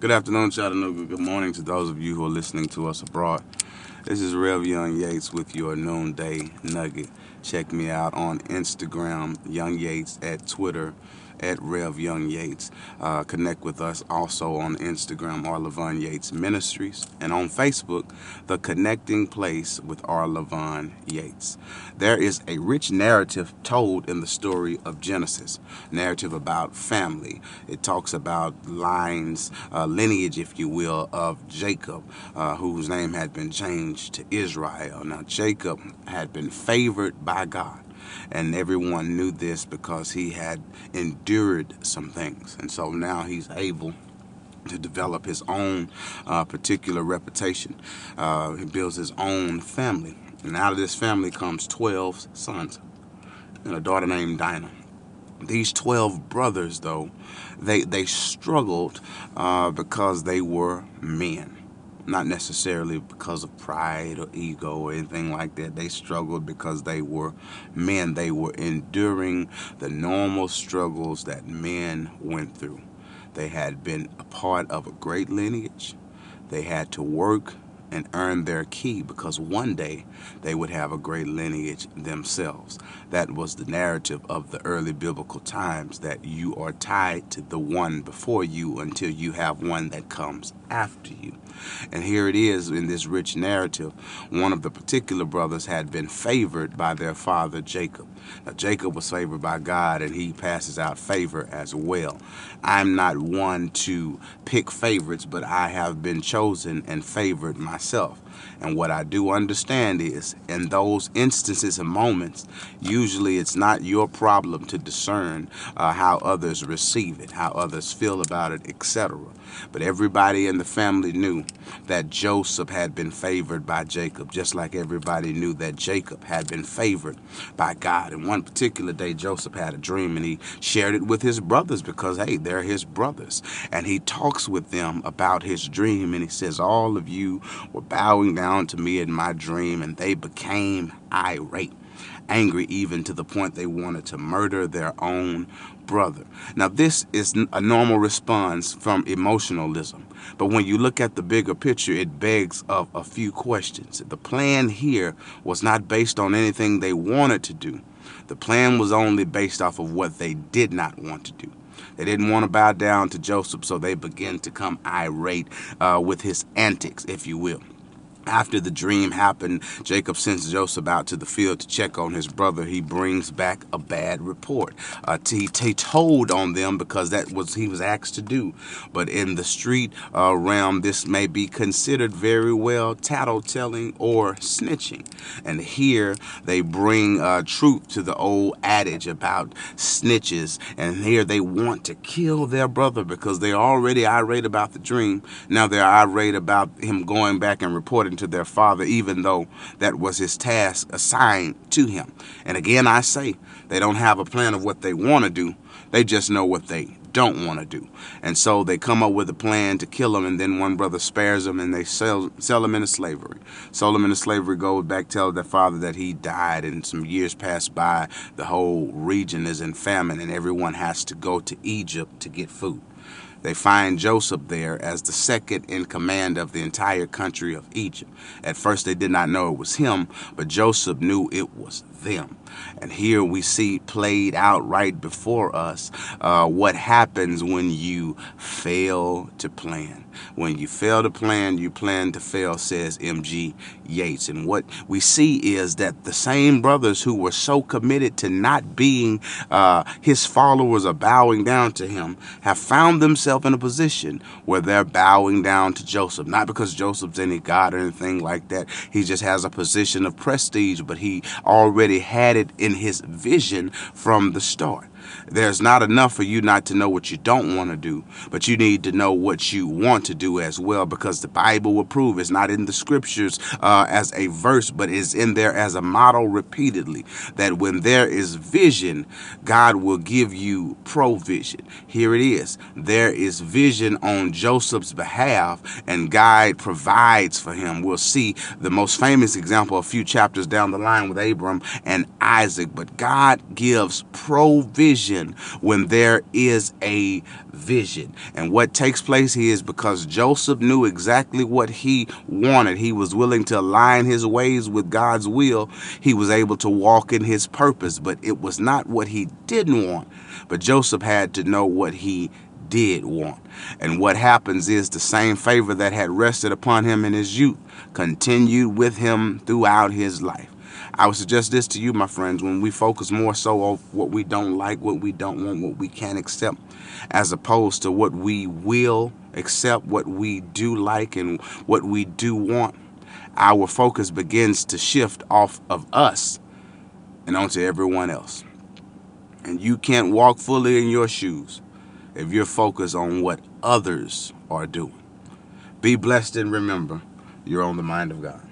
Good afternoon, Chattanooga. Good morning to those of you who are listening to us abroad. This is Rev Young Yates with your noonday nugget. Check me out on Instagram, Young Yates, at Twitter, at Rev Young Yates. Uh, connect with us also on Instagram, R. Levon Yates Ministries, and on Facebook, The Connecting Place with R. Levon Yates. There is a rich narrative told in the story of Genesis, narrative about family. It talks about lines, uh, lineage, if you will, of Jacob, uh, whose name had been changed to Israel. Now, Jacob had been favored by God and everyone knew this because he had endured some things. And so now he's able to develop his own uh, particular reputation. Uh, he builds his own family. And out of this family comes 12 sons and a daughter named Dinah. These 12 brothers, though, they, they struggled uh, because they were men not necessarily because of pride or ego or anything like that. They struggled because they were men. They were enduring the normal struggles that men went through. They had been a part of a great lineage. They had to work and earn their key because one day they would have a great lineage themselves. That was the narrative of the early biblical times that you are tied to the one before you until you have one that comes after you. And here it is in this rich narrative. One of the particular brothers had been favored by their father Jacob. Now, Jacob was favored by God and he passes out favor as well. I'm not one to pick favorites, but I have been chosen and favored myself. And what I do understand is, in those instances and moments, usually it's not your problem to discern uh, how others receive it, how others feel about it, etc. But everybody in the family knew that Joseph had been favored by Jacob, just like everybody knew that Jacob had been favored by God. And one particular day, Joseph had a dream and he shared it with his brothers because, hey, they're his brothers. And he talks with them about his dream and he says, All of you were bowing down to me in my dream, and they became irate angry even to the point they wanted to murder their own brother. Now, this is a normal response from emotionalism, but when you look at the bigger picture, it begs of a few questions. The plan here was not based on anything they wanted to do. The plan was only based off of what they did not want to do. They didn't want to bow down to Joseph, so they began to come irate uh, with his antics, if you will. After the dream happened, Jacob sends Joseph out to the field to check on his brother. He brings back a bad report. Uh, he, he told on them because that was he was asked to do. But in the street uh, realm, this may be considered very well tattletelling or snitching. And here they bring uh, truth to the old adage about snitches. And here they want to kill their brother because they're already irate about the dream. Now they're irate about him going back and reporting to their father, even though that was his task assigned to him. And again, I say, they don't have a plan of what they want to do. They just know what they don't want to do. And so they come up with a plan to kill him, and then one brother spares him, and they sell, sell him into slavery. Sold him into slavery, goes back, tells their father that he died, and some years pass by. The whole region is in famine, and everyone has to go to Egypt to get food. They find Joseph there as the second in command of the entire country of Egypt. At first, they did not know it was him, but Joseph knew it was them. And here we see played out right before us uh, what happens when you fail to plan. When you fail to plan, you plan to fail, says M.G. Yates. And what we see is that the same brothers who were so committed to not being uh, his followers or bowing down to him have found themselves in a position where they're bowing down to Joseph. Not because Joseph's any God or anything like that. He just has a position of prestige, but he already had it in his vision from the start. There's not enough for you not to know what you don't want to do, but you need to know what you want to do as well because the Bible will prove it's not in the scriptures uh, as a verse, but is in there as a model repeatedly that when there is vision, God will give you provision. Here it is. There is vision on Joseph's behalf, and God provides for him. We'll see the most famous example a few chapters down the line with Abram and Isaac, but God gives provision vision when there is a vision. And what takes place here is because Joseph knew exactly what he wanted. He was willing to align his ways with God's will. He was able to walk in his purpose, but it was not what he didn't want. But Joseph had to know what he did want. And what happens is the same favor that had rested upon him in his youth continued with him throughout his life. I would suggest this to you, my friends, when we focus more so on what we don't like, what we don't want, what we can't accept, as opposed to what we will accept, what we do like, and what we do want, our focus begins to shift off of us and onto everyone else. And you can't walk fully in your shoes if you're focused on what others are doing. Be blessed and remember, you're on the mind of God.